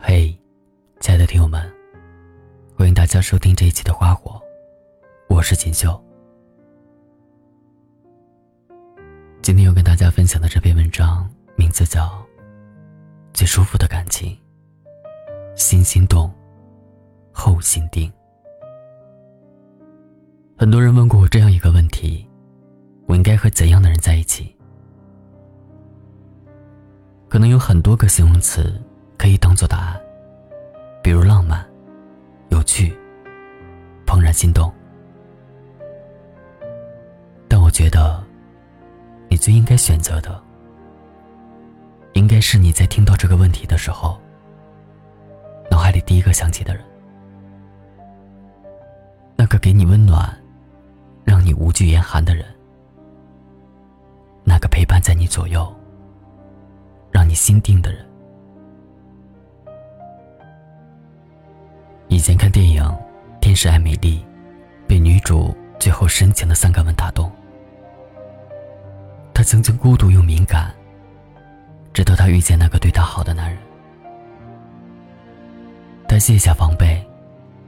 嘿，亲爱的听友们，欢迎大家收听这一期的《花火》，我是锦绣。今天要跟大家分享的这篇文章名字叫《最舒服的感情》，先心动，后心定。很多人问过我这样一个问题：我应该和怎样的人在一起？可能有很多个形容词。可以当做答案，比如浪漫、有趣、怦然心动。但我觉得，你最应该选择的，应该是你在听到这个问题的时候，脑海里第一个想起的人，那个给你温暖、让你无惧严寒的人，那个陪伴在你左右、让你心定的人。以前看电影《天使爱美丽》，被女主最后深情的三个吻打动。她曾经孤独又敏感，直到她遇见那个对她好的男人。她卸下防备，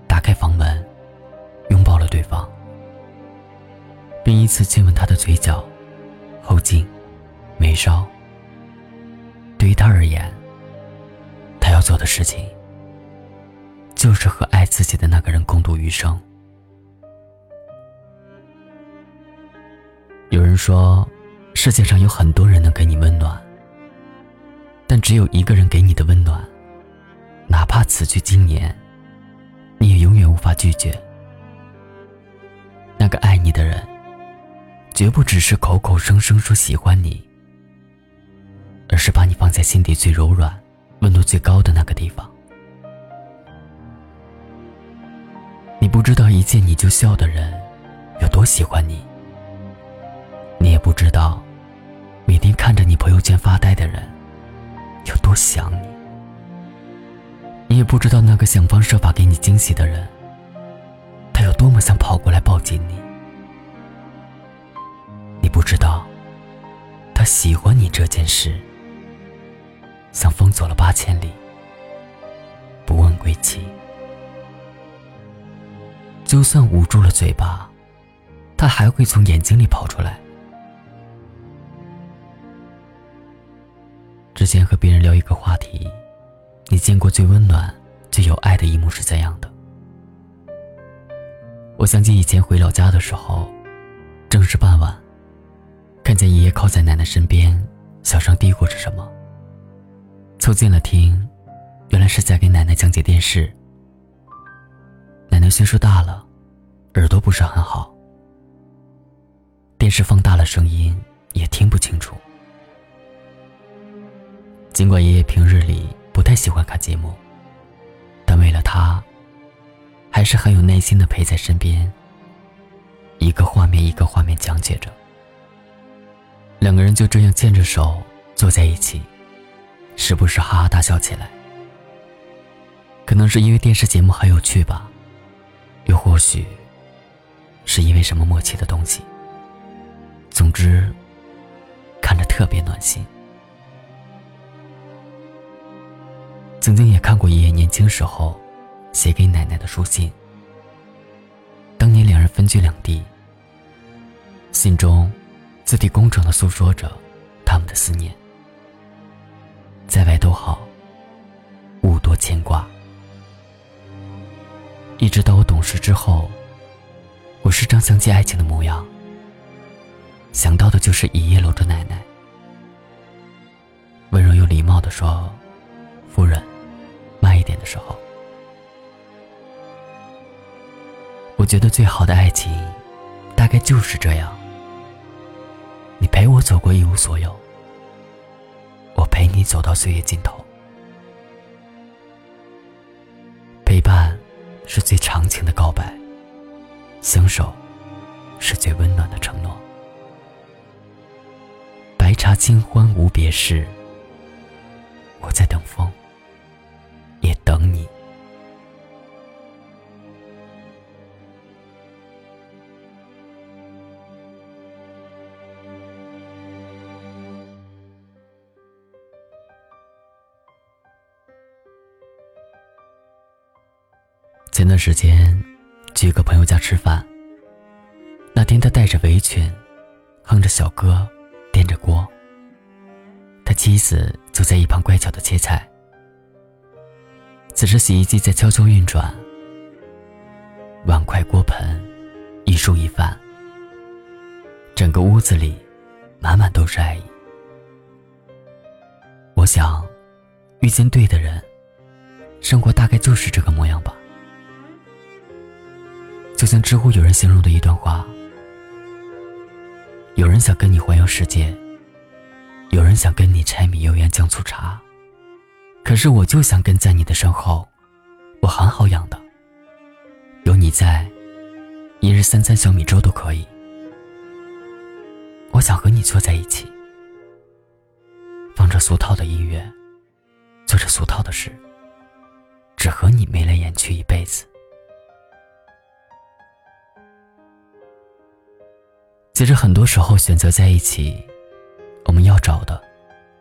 打开房门，拥抱了对方，并依次亲吻他的嘴角、后颈、眉梢。对于他而言，他要做的事情。就是和爱自己的那个人共度余生。有人说，世界上有很多人能给你温暖，但只有一个人给你的温暖，哪怕此去经年，你也永远无法拒绝。那个爱你的人，绝不只是口口声声说喜欢你，而是把你放在心底最柔软、温度最高的那个地方。你不知道一见你就笑的人有多喜欢你，你也不知道每天看着你朋友圈发呆的人有多想你，你也不知道那个想方设法给你惊喜的人，他有多么想跑过来抱紧你，你不知道他喜欢你这件事，像风走了八千里，不问归期。就算捂住了嘴巴，他还会从眼睛里跑出来。之前和别人聊一个话题，你见过最温暖、最有爱的一幕是怎样的？我想起以前回老家的时候，正是傍晚，看见爷爷靠在奶奶身边，小声嘀咕着什么。凑近了听，原来是在给奶奶讲解电视。奶奶岁数大了，耳朵不是很好，电视放大了声音也听不清楚。尽管爷爷平日里不太喜欢看节目，但为了他，还是很有耐心的陪在身边，一个画面一个画面讲解着。两个人就这样牵着手坐在一起，时不时哈哈大笑起来。可能是因为电视节目很有趣吧。又或许，是因为什么默契的东西。总之，看着特别暖心。曾经也看过爷爷年轻时候写给奶奶的书信。当年两人分居两地，信中字体工整的诉说着他们的思念。在外都好，勿多牵挂。一直到我懂事之后，我时常想起爱情的模样，想到的就是爷爷搂着奶奶，温柔又礼貌的说：“夫人，慢一点”的时候，我觉得最好的爱情，大概就是这样。你陪我走过一无所有，我陪你走到岁月尽头。是最长情的告白，相守是最温暖的承诺。白茶金欢无别事，我在等风，也等你。前段时间去一个朋友家吃饭，那天他戴着围裙，哼着小歌，掂着锅。他妻子就在一旁乖巧的切菜。此时洗衣机在悄悄运转，碗筷锅盆一蔬一饭，整个屋子里满满都是爱意。我想，遇见对的人，生活大概就是这个模样吧。就像知乎有人形容的一段话：有人想跟你环游世界，有人想跟你柴米油盐酱醋茶，可是我就想跟在你的身后，我很好养的。有你在，一日三餐小米粥都可以。我想和你坐在一起。放着俗套的音乐，做着俗套的事，只和你眉来眼去一辈子。其实很多时候选择在一起，我们要找的，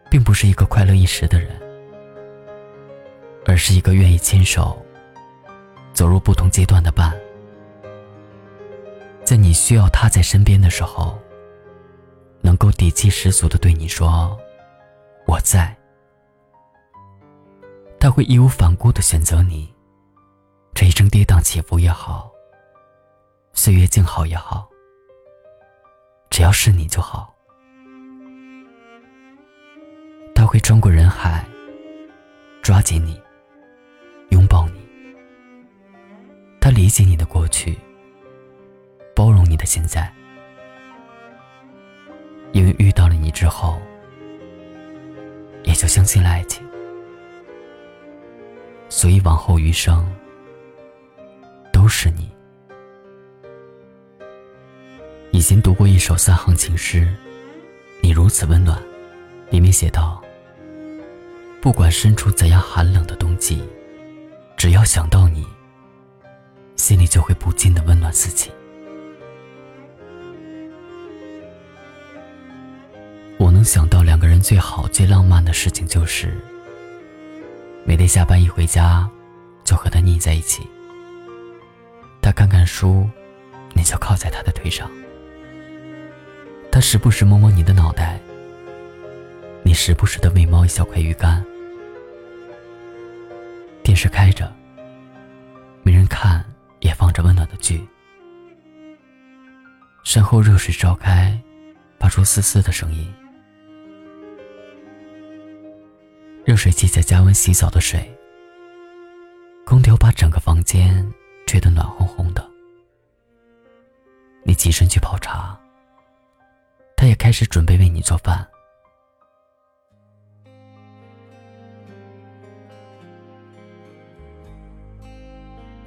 并不是一个快乐一时的人，而是一个愿意牵手走入不同阶段的伴。在你需要他在身边的时候，能够底气十足的对你说。我在，他会义无反顾的选择你。这一生跌宕起伏也好，岁月静好也好，只要是你就好。他会穿过人海，抓紧你，拥抱你。他理解你的过去，包容你的现在，因为遇到了你之后。也就相信了爱情，所以往后余生都是你。前读过一首三行情诗，《你如此温暖》，里面写道：“不管身处怎样寒冷的冬季，只要想到你，心里就会不禁的温暖四起。”能想到两个人最好、最浪漫的事情，就是每天下班一回家，就和他腻在一起。他看看书，你就靠在他的腿上。他时不时摸摸你的脑袋，你时不时的喂猫一小块鱼干。电视开着，没人看，也放着温暖的剧。身后热水烧开，发出嘶嘶的声音。热水器在加温洗澡的水，空调把整个房间吹得暖烘烘的。你起身去泡茶，开始准备为你做饭。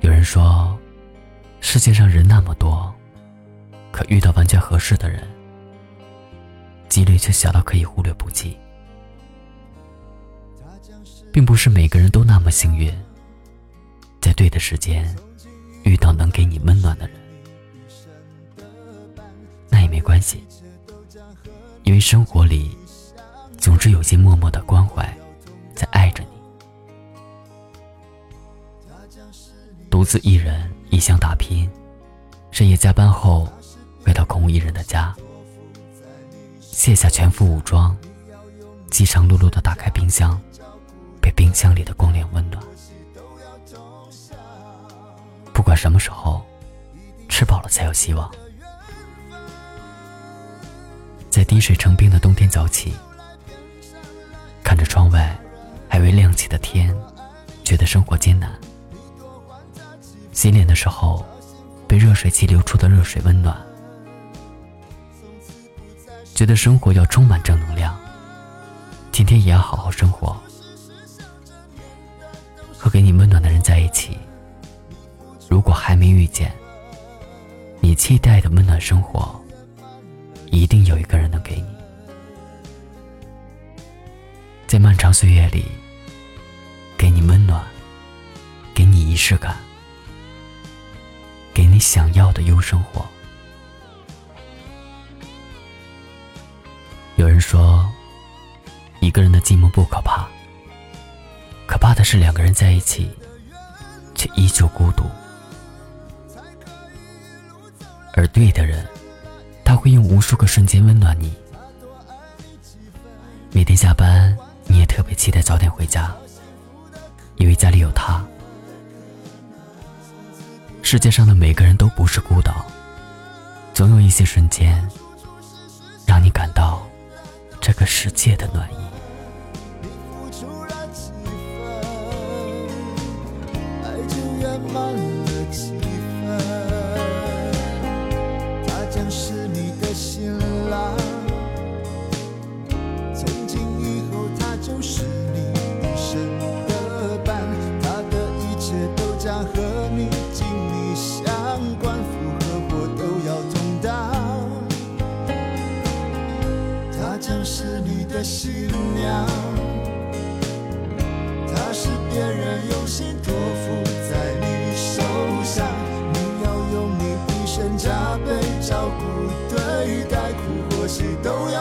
有人说，世界上人那么多，可遇到完全合适的人，几率却小到可以忽略不计。并不是每个人都那么幸运，在对的时间遇到能给你温暖的人，那也没关系，因为生活里总是有些默默的关怀在爱着你。独自一人异乡打拼，深夜加班后回到空无一人的家，卸下全副武装，饥肠辘辘的打开冰箱。被冰箱里的光亮温暖。不管什么时候，吃饱了才有希望。在滴水成冰的冬天早起，看着窗外还未亮起的天，觉得生活艰难。洗脸的时候，被热水器流出的热水温暖，觉得生活要充满正能量。今天也要好好生活。和给你温暖的人在一起。如果还没遇见，你期待的温暖生活，一定有一个人能给你。在漫长岁月里给你温暖给你仪式感给你想要的优生活。有人说一个人的寂寞不可怕可怕的是两个人在一起却依旧孤独。而对的人他会用无数个瞬间温暖你。每天下班，你也特别期待早点回家，因为家里有他。世界上的每个人都不是孤岛，总有一些瞬间，让你感到这个世界的暖意。满了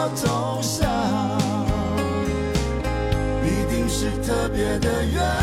要同享，必定是特别的缘。